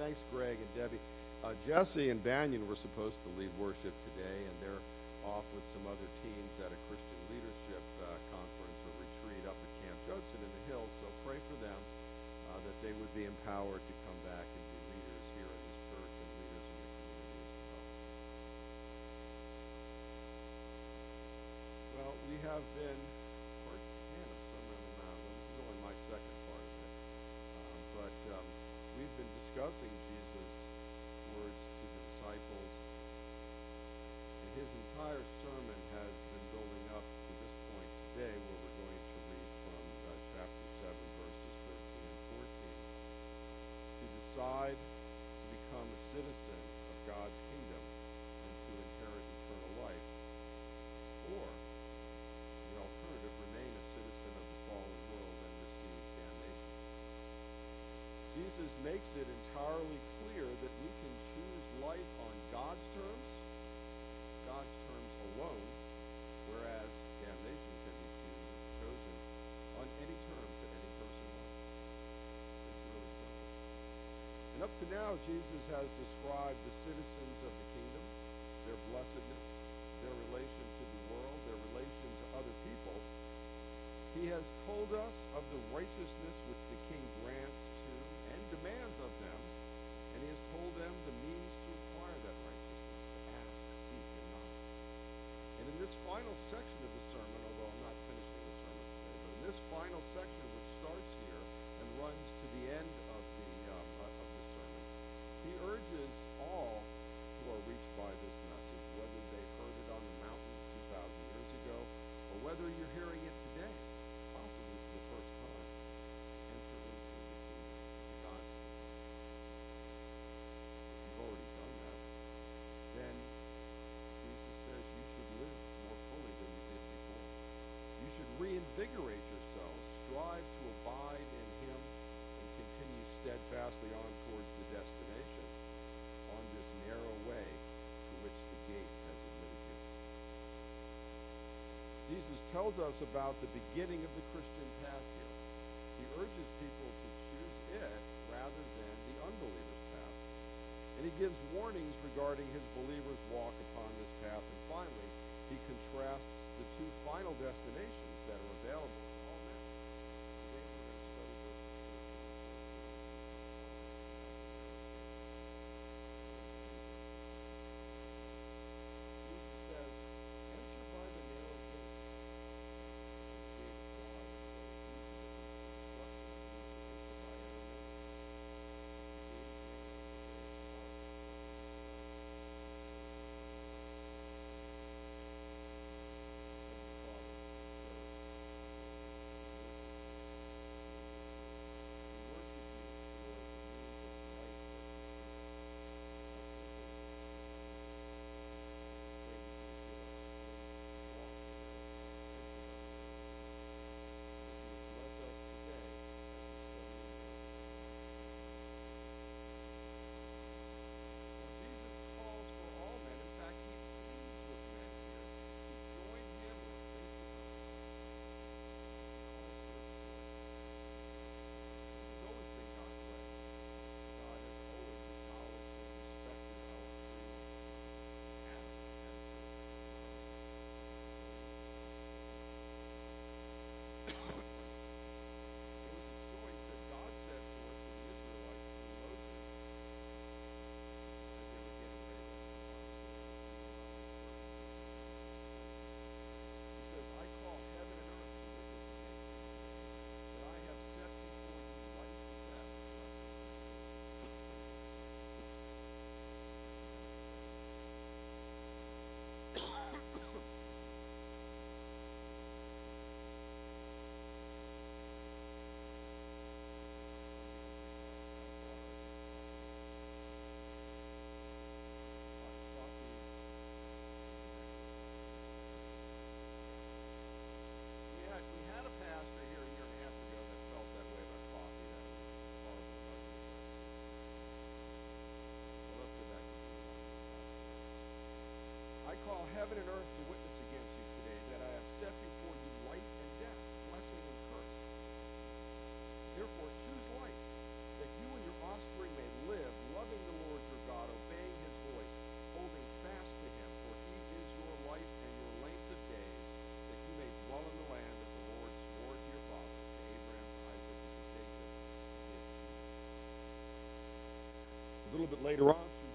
Thanks, Greg and Debbie. Uh, Jesse and Banyan were supposed to lead worship today, and they're off with some other teams at a Christian leadership uh, conference or retreat up at Camp Judson in the hills. So pray for them uh, that they would be empowered to come back and be leaders here in this church and leaders in the community as well. Well, we have been. discussing Jesus has described the citizens of the kingdom, their blessedness, their relation to the world, their relation to other people, he has told us of the righteousness tells us about the beginning of the Christian path here. He urges people to choose it rather than the unbeliever's path. And he gives warnings regarding his believer's walk upon this path. And finally, he contrasts the two final destinations that are available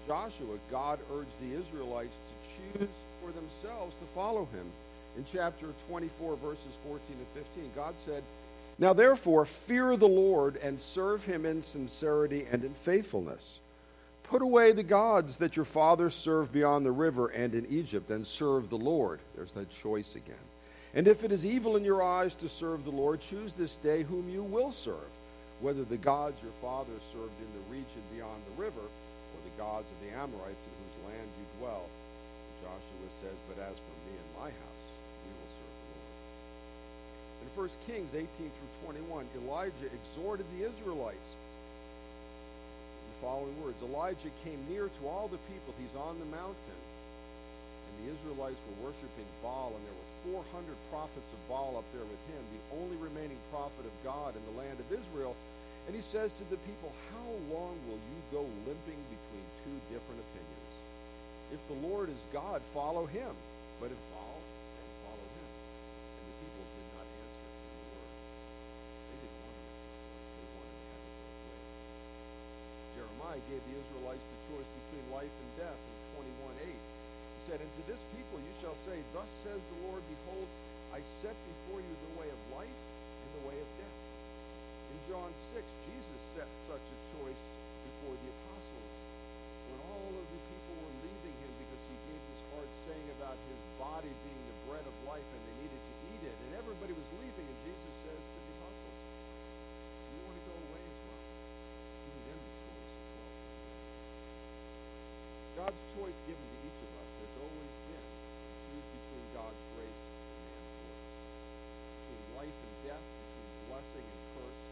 Joshua, God urged the Israelites to choose for themselves to follow him. In chapter 24, verses 14 and 15, God said, Now therefore, fear the Lord and serve him in sincerity and in faithfulness. Put away the gods that your fathers served beyond the river and in Egypt, and serve the Lord. There's that choice again. And if it is evil in your eyes to serve the Lord, choose this day whom you will serve, whether the gods your fathers served in the region beyond the river, gods of the Amorites in whose land you dwell. Joshua says, But as for me and my house, we will serve the Lord. In 1 Kings 18 through 21, Elijah exhorted the Israelites in the following words Elijah came near to all the people. He's on the mountain. And the Israelites were worshiping Baal, and there were 400 prophets of Baal up there with him, the only remaining prophet of God in the land of Israel. And he says to the people, How long will you go limping two different opinions? If the Lord is God, follow him. But if Baal, then follow him. And the people did not answer a word. They didn't want. They wanted to have it both ways. Jeremiah gave the Israelites the choice between life and death in 21:8. He said, And to this people you shall say, Thus says the Lord, Behold, I set before you the way of life and the way of death. In John 6, Jesus set such a choice before the apostles all of the people were leaving him because he gave this hard saying about his body being the bread of life and they needed to eat it. And everybody was leaving, and Jesus says to the apostles, you want to go away as well? Giving them the choice as well. God's choice given to each of us has always been to choose between God's grace and man's works, between life and death, between blessing and curse.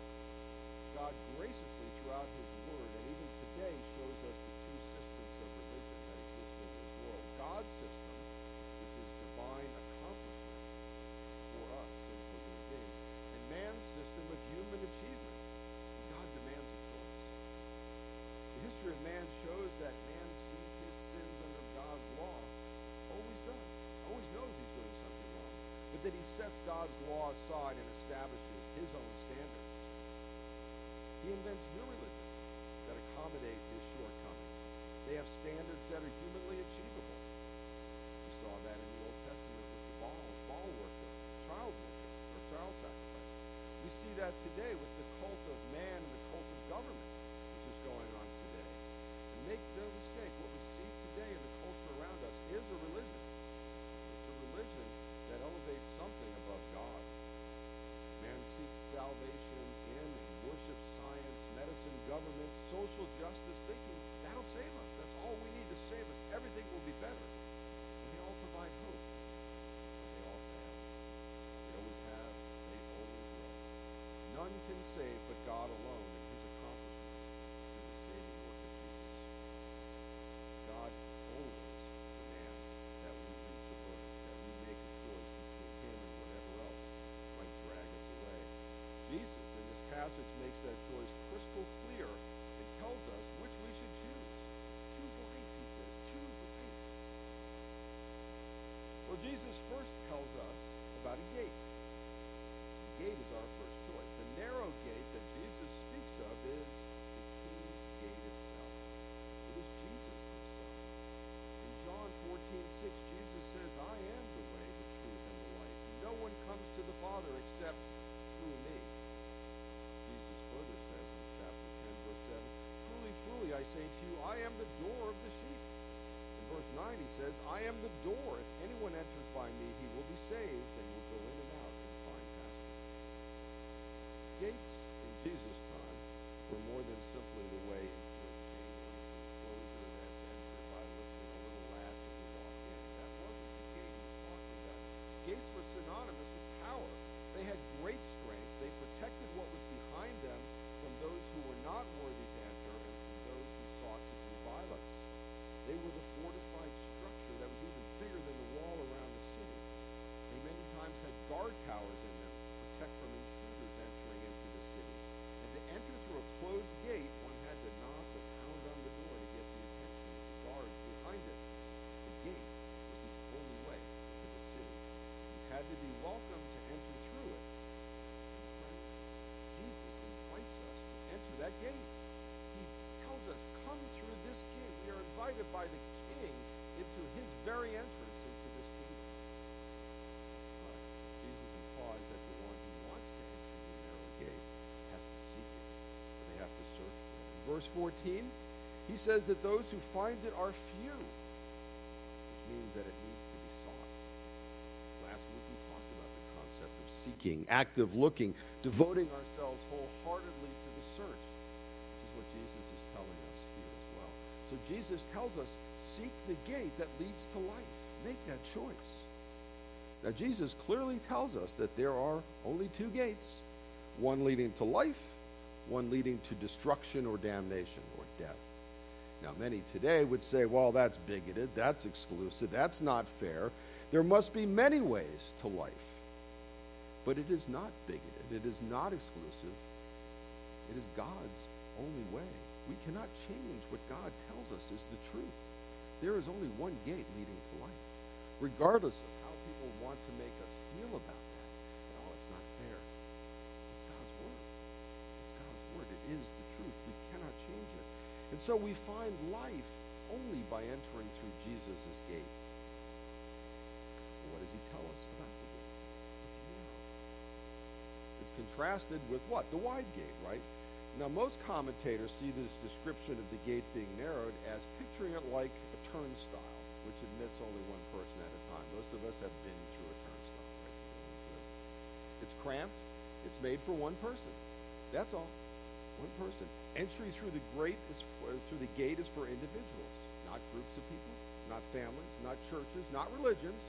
God graciously throughout his word and even today shows us the two systems of religion that exist in this world. God's system, which is divine accomplishment for us sinful human beings, and man's system of human achievement. God demands a choice. The history of man shows that man sees his sins under God's law, always does, always knows he's doing something wrong, but that he sets God's law aside and establishes his own standards. He invents new religions that accommodate his shortcomings. They have standards that are humanly achievable. We saw that in the Old Testament with the Baal, Baal worship, child worship, or child sacrifice. We see that today with the cult of man and the cult of government, which is going on today. And make no mistake, what we see today in the culture around us is a religion. It's a religion that elevates something above God. Man seeks salvation in and worships science, medicine, government, social justice, thinking that'll save us. That's all we need to save us. Everything will be better. And they all provide hope. But they all fail. They always have. They always will. None can save but God alone and his accomplishment through the saving work of Jesus. God always demands that we reach a that we make a choice between him and whatever else might drag us away. Jesus, in this passage, makes that choice crystal clear and tells us which we should choose. Choose life, he says. Choose life. Well, Jesus first tells us about a gate. The gate is our first choice. The narrow gate that Jesus speaks of is the king's gate itself. It is Jesus himself. In John 14, 6, Jesus says, I am the way, the truth, and the life. No one comes to the Father except through me. Jesus further says in chapter 10, verse 7, Truly, truly, I say to you, I am the door of the sheep. In verse 9, he says, I am the door. If anyone enters by me, he will be saved and will go in and out and find pasture. Gates in Jesus' time were more than simply the way into a chain link enclosure that's entered by lifting a little latch and you walk in. That wasn't the gate he was talking about. Gates were synonymous with power. They had great strength. They protected what was behind them from those who were not worthy to enter and from those who sought to do violence. They were the fortified structure that was even bigger than the wall around the city. They many times had guard towers in them to protect from intruders entering into the city. And to enter through a closed gate, one had to knock or pound on the door to get the attention of the guards behind it. The gate was the only way into the city. You had to be welcome to enter through it. And friends, Jesus invites us to enter that gate. He tells us, come through this gate. We are invited appointed by the king into his very entrance into this kingdom. But Jesus implies that the one who wants to enter the narrow gate has to seek it. They have to search for it. In verse 14, he says that those who find it are few, which means that it needs to be sought. Last week we talked about the concept of seeking, active looking, devoting ourselves wholeheartedly to the search, which is what Jesus is telling us here as well. So Jesus tells us, seek the gate that leads to life. Make that choice. Now, Jesus clearly tells us that there are only two gates one leading to life, one leading to destruction or damnation or death. Now, many today would say, well, that's bigoted, that's exclusive, that's not fair. There must be many ways to life. But it is not bigoted, it is not exclusive, it is God's only way. We cannot change what God tells us is the truth. There is only one gate leading to life, regardless of how people want to make us feel about that. Oh, it's not fair. It's God's word. It's God's word. It is the truth. We cannot change it. And so we find life only by entering through Jesus' gate. What does he tell us about the gate? It's narrow. It's contrasted with what? The wide gate, right? Now, most commentators see this description of the gate being narrowed as picturing it like a turnstile, which admits only one person at a time. Most of us have been through a turnstile. Right? It's cramped. It's made for one person. That's all. One person. Entry through the gate is for, through the gate is for individuals, not groups of people, not families, not churches, not religions,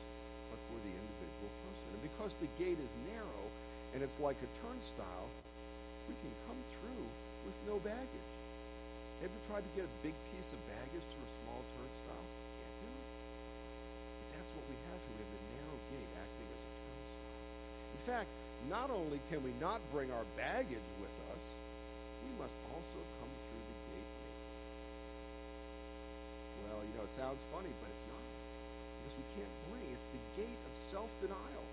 but for the individual person. And because the gate is narrow and it's like a turnstile, we can come through with no baggage. Have you tried to get a big piece of baggage through a small turnstile? Can't do it. That's what we have here. We have the narrow gate acting as a turnstile. In fact, not only can we not bring our baggage with us, we must also come through the gate naked. Well, you know, it sounds funny, but it's not. Because we can't bring. It's the gate of self-denial.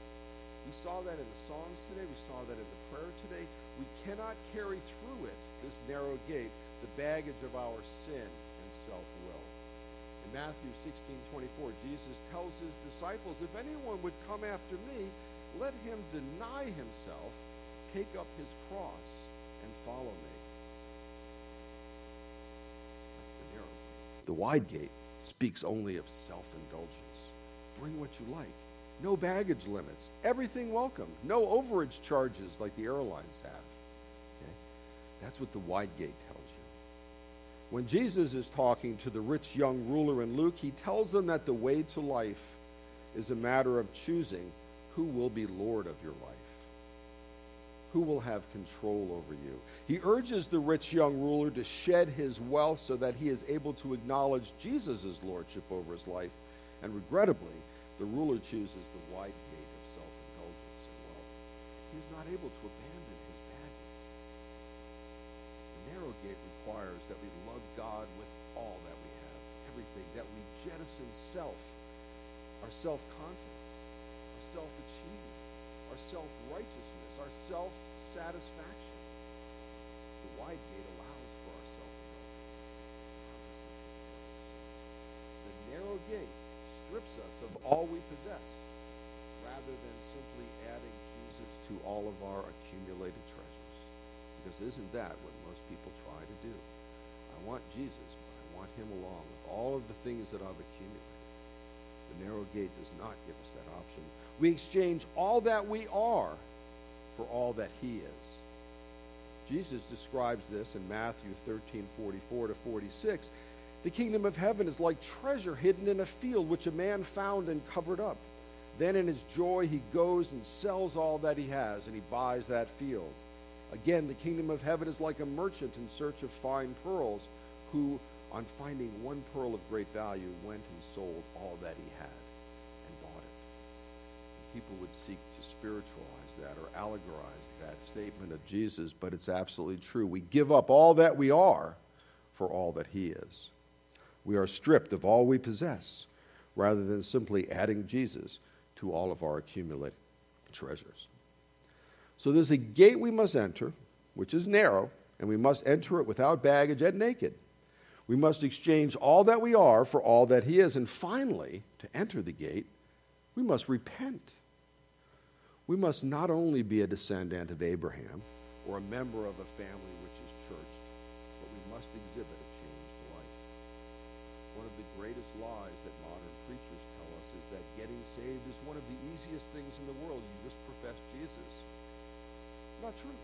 We saw that in the songs today. We saw that in the prayer today. We cannot carry through it, this narrow gate, the baggage of our sin and self-will. In Matthew 16, 24, Jesus tells his disciples, If anyone would come after me, let him deny himself, take up his cross, and follow me. The wide gate speaks only of self-indulgence. Bring what you like no baggage limits, everything welcome, no overage charges like the airlines have. Okay? That's what the wide gate tells you. When Jesus is talking to the rich young ruler in Luke, he tells them that the way to life is a matter of choosing who will be Lord of your life. Who will have control over you? He urges the rich young ruler to shed his wealth so that he is able to acknowledge Jesus' lordship over his life. And regrettably, the ruler chooses the wide gate of self-indulgence and wealth. He is not able to abandon his baggage. The narrow gate requires that we love God with all that we have, everything, that we jettison self, our self-confidence, our self-achievement, our self-righteousness, our self-satisfaction. The wide gate allows for our self-indulgence. The narrow gate strips us of all we possess rather than simply adding Jesus to all of our accumulated treasures. Because isn't that what most people try to do? I want Jesus, but I want him along with all of the things that I've accumulated. The narrow gate does not give us that option. We exchange all that we are for all that he is. Jesus describes this in Matthew 13, 44 to 46. The kingdom of heaven is like treasure hidden in a field which a man found and covered up. Then in his joy he goes and sells all that he has and he buys that field. Again, the kingdom of heaven is like a merchant in search of fine pearls who, on finding one pearl of great value, went and sold all that he had and bought it. People would seek to spiritualize that or allegorize that statement of Jesus, but it's absolutely true. We give up all that we are for all that he is. We are stripped of all we possess rather than simply adding Jesus to all of our accumulated treasures. So there's a gate we must enter, which is narrow, and we must enter it without baggage and naked. We must exchange all that we are for all that He is. And finally, to enter the gate, we must repent. We must not only be a descendant of Abraham or a member of a family which is churched, but we must exhibit a changed life. One of the greatest lies that modern preachers tell us is that getting saved is one of the easiest things in the world. You just profess Jesus. Not true.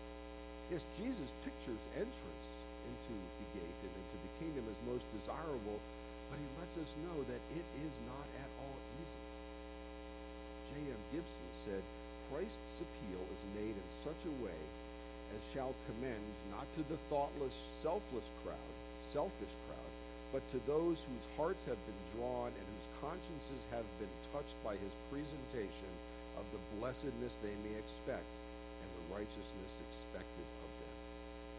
Yes, Jesus pictures entrance into the gate and into the kingdom as most desirable, but he lets us know that it is not at all easy. J.M. Gibson said, Christ's appeal is made in such a way as shall commend not to the thoughtless, selfless crowd, selfish crowd, but to those whose hearts have been drawn and whose consciences have been touched by his presentation of the blessedness they may expect and the righteousness expected of them.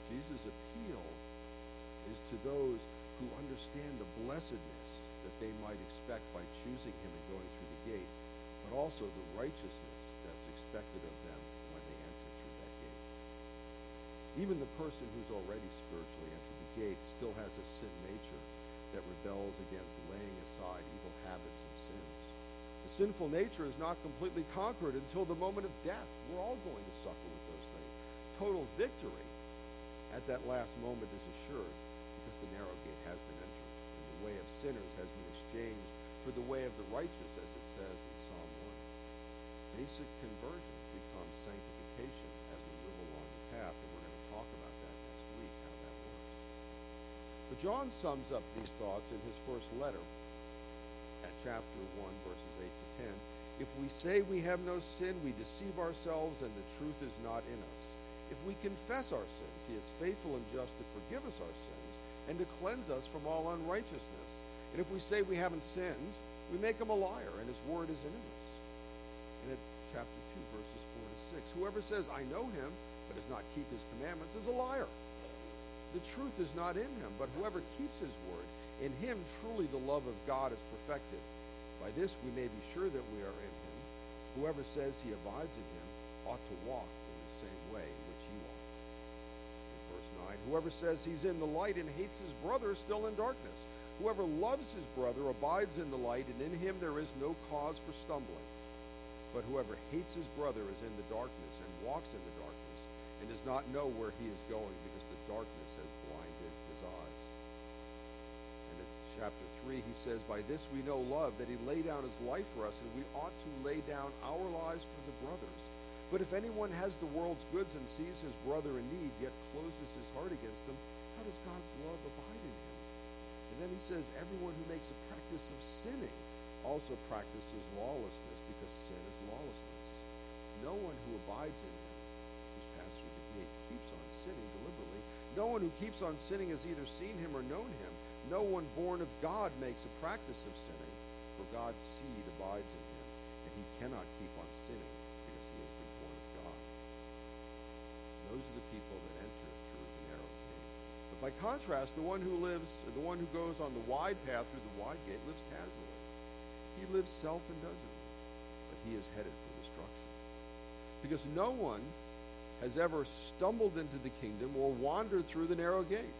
Jesus' appeal is to those who understand the blessedness that they might expect by choosing him and going through the gate, but also the righteousness expected of them when they enter through that gate. Even the person who's already spiritually entered the gate still has a sin nature that rebels against laying aside evil habits and sins. The sinful nature is not completely conquered until the moment of death. We're all going to suffer with those things. Total victory at that last moment is assured because the narrow gate has been entered, and the way of sinners has been exchanged for the way of the righteous, as it says in basic conversion becomes sanctification as we move along the path, and we're going to talk about that next week, how that works. But John sums up these thoughts in his first letter at chapter 1, verses 8 to 10. If we say we have no sin, we deceive ourselves, and the truth is not in us. If we confess our sins, he is faithful and just to forgive us our sins and to cleanse us from all unrighteousness. And if we say we haven't sinned, we make him a liar, and his word is in us chapter 2, verses 4 to 6. Whoever says, I know him, but does not keep his commandments, is a liar. The truth is not in him, but whoever keeps his word, in him truly the love of God is perfected. By this we may be sure that we are in him. Whoever says he abides in him ought to walk in the same way in which he walked. In verse 9, whoever says he's in the light and hates his brother is still in darkness. Whoever loves his brother abides in the light, and in him there is no cause for stumbling. But whoever hates his brother is in the darkness and walks in the darkness and does not know where he is going because the darkness has blinded his eyes. And in chapter 3, he says, By this we know love, that he laid down his life for us, and we ought to lay down our lives for the brothers. But if anyone has the world's goods and sees his brother in need, yet closes his heart against him, how does God's love abide in him? And then he says, Everyone who makes a practice of sinning also practices lawlessness because sin is lawlessness. No one who abides in him, who's passed through the gate, keeps on sinning deliberately. No one who keeps on sinning has either seen him or known him. No one born of God makes a practice of sinning, for God's seed abides in him, and he cannot keep on sinning because he has been born of God. Those are the people that enter through the narrow gate. But by contrast, the one who lives, the one who goes on the wide path through the wide gate lives casually. He lives self-indulgently, but he is headed for destruction. Because no one has ever stumbled into the kingdom or wandered through the narrow gate.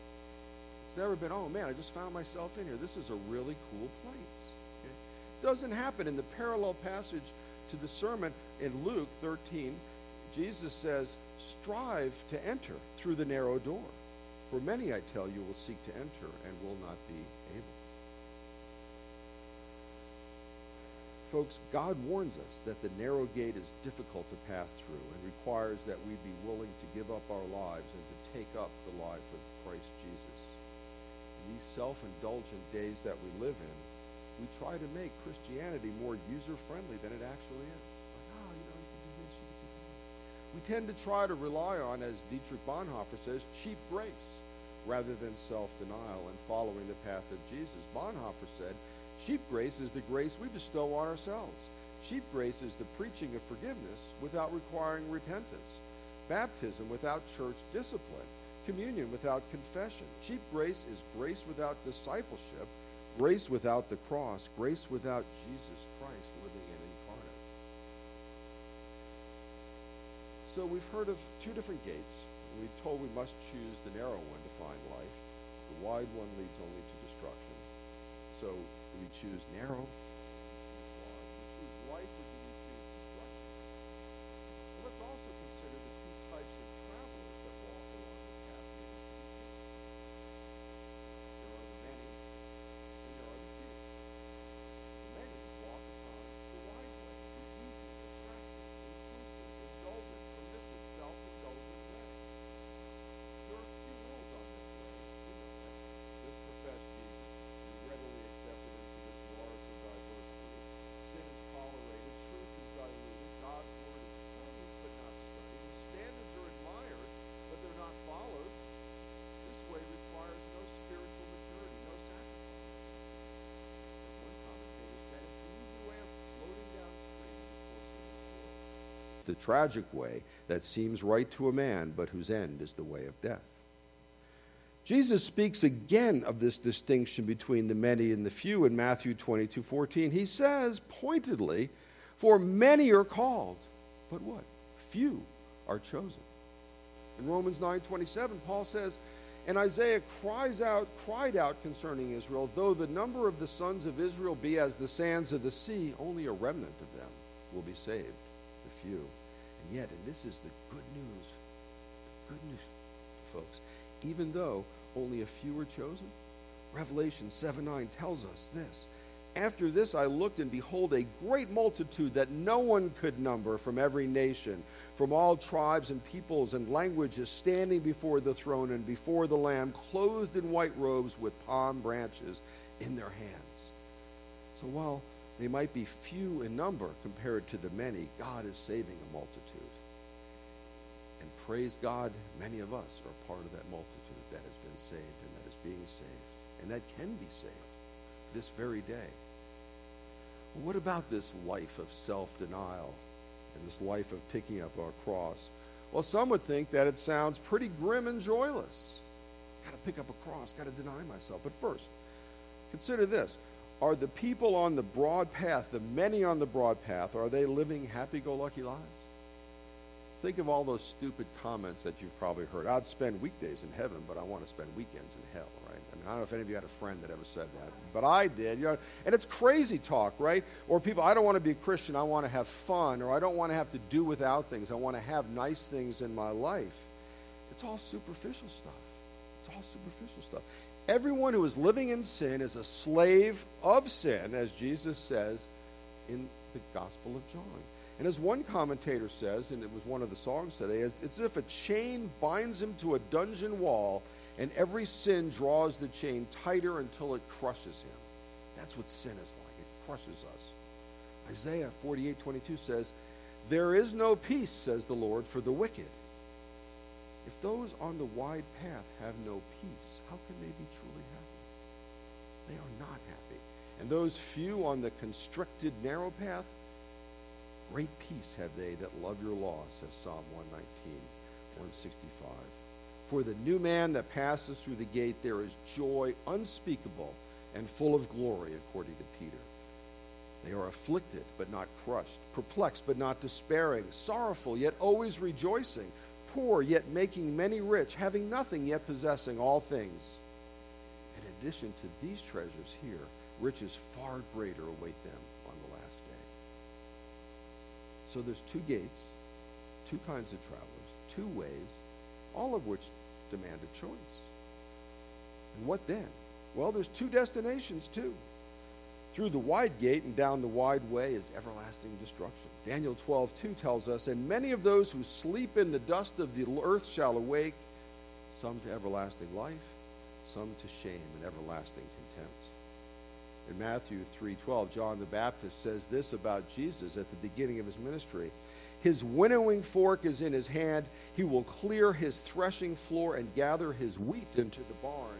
It's never been, oh man, I just found myself in here. This is a really cool place. Okay? Doesn't happen in the parallel passage to the sermon in Luke 13. Jesus says, strive to enter through the narrow door. For many, I tell you, will seek to enter and will not be able. Folks, God warns us that the narrow gate is difficult to pass through and requires that we be willing to give up our lives and to take up the life of Christ Jesus. In these self-indulgent days that we live in, we try to make Christianity more user-friendly than it actually is. Oh. We tend to try to rely on, as Dietrich Bonhoeffer says, cheap grace rather than self-denial and following the path of Jesus. Bonhoeffer said, Cheap grace is the grace we bestow on ourselves. Cheap grace is the preaching of forgiveness without requiring repentance. Baptism without church discipline. Communion without confession. Cheap grace is grace without discipleship. Grace without the cross. Grace without Jesus Christ living and incarnate. So we've heard of two different gates. We've told we must choose the narrow one to find life. The wide one leads only to destruction. So we choose narrow? We choose life or do we choose destruction? Well, let's also consider the two types of travelers that walk along the path leading to the king. There are the many, and there are the few. The many walk upon the wide way, the easy, attractive, inclusive, indulgent, permissive, self-indulgent way. There are few rules on this way. We know that. Just profess Jesus. You're readily accepted into this large and diverse group. Sin is tolerated. Truth is diluted. God's word is praised but not studied. The standards are admired, but they're not followed. This way requires no spiritual maturity, no sacrifice. As one commentator said, it's the easy way of floating downstream in the course of this world. It's the tragic way that seems right to a man, but whose end is the way of death. Jesus speaks again of this distinction between the many and the few in Matthew 22 14. He says pointedly, For many are called, but what? Few are chosen. In Romans 9 27, Paul says, And Isaiah cries out, cried out concerning Israel, though the number of the sons of Israel be as the sands of the sea, only a remnant of them will be saved, the few. And yet, and this is the good news, the good news, folks, even though only a few were chosen? Revelation 7 9 tells us this. After this I looked, and behold, a great multitude that no one could number from every nation, from all tribes and peoples and languages, standing before the throne and before the Lamb, clothed in white robes with palm branches in their hands. So while they might be few in number compared to the many, God is saving a multitude. And praise God, many of us are part of that multitude that has been saved and that is being saved and that can be saved this very day. What about this life of self denial and this life of picking up our cross? Well, some would think that it sounds pretty grim and joyless. Got to pick up a cross, got to deny myself. But first, consider this. Are the people on the broad path, the many on the broad path, are they living happy go lucky lives? Think of all those stupid comments that you've probably heard. I'd spend weekdays in heaven, but I want to spend weekends in hell, right? I mean, I don't know if any of you had a friend that ever said that, but I did. You know, and it's crazy talk, right? Or people, I don't want to be a Christian. I want to have fun, or I don't want to have to do without things. I want to have nice things in my life. It's all superficial stuff. It's all superficial stuff. Everyone who is living in sin is a slave of sin, as Jesus says in the Gospel of John. And as one commentator says, and it was one of the songs today, it's as if a chain binds him to a dungeon wall, and every sin draws the chain tighter until it crushes him. That's what sin is like. It crushes us. Isaiah 48 22 says, There is no peace, says the Lord, for the wicked. If those on the wide path have no peace, how can they be truly happy? They are not happy. And those few on the constricted narrow path, Great peace have they that love your law, says Psalm 119, 165. For the new man that passes through the gate, there is joy unspeakable and full of glory, according to Peter. They are afflicted, but not crushed, perplexed, but not despairing, sorrowful, yet always rejoicing, poor, yet making many rich, having nothing, yet possessing all things. In addition to these treasures here, riches far greater await them on the last day. So there's two gates, two kinds of travelers, two ways, all of which demand a choice. And what then? Well, there's two destinations too. Through the wide gate and down the wide way is everlasting destruction. Daniel 12, 2 tells us, And many of those who sleep in the dust of the earth shall awake, some to everlasting life, some to shame and everlasting contempt. In Matthew 3:12, John the Baptist says this about Jesus at the beginning of his ministry. His winnowing fork is in his hand. He will clear his threshing floor and gather his wheat into the barn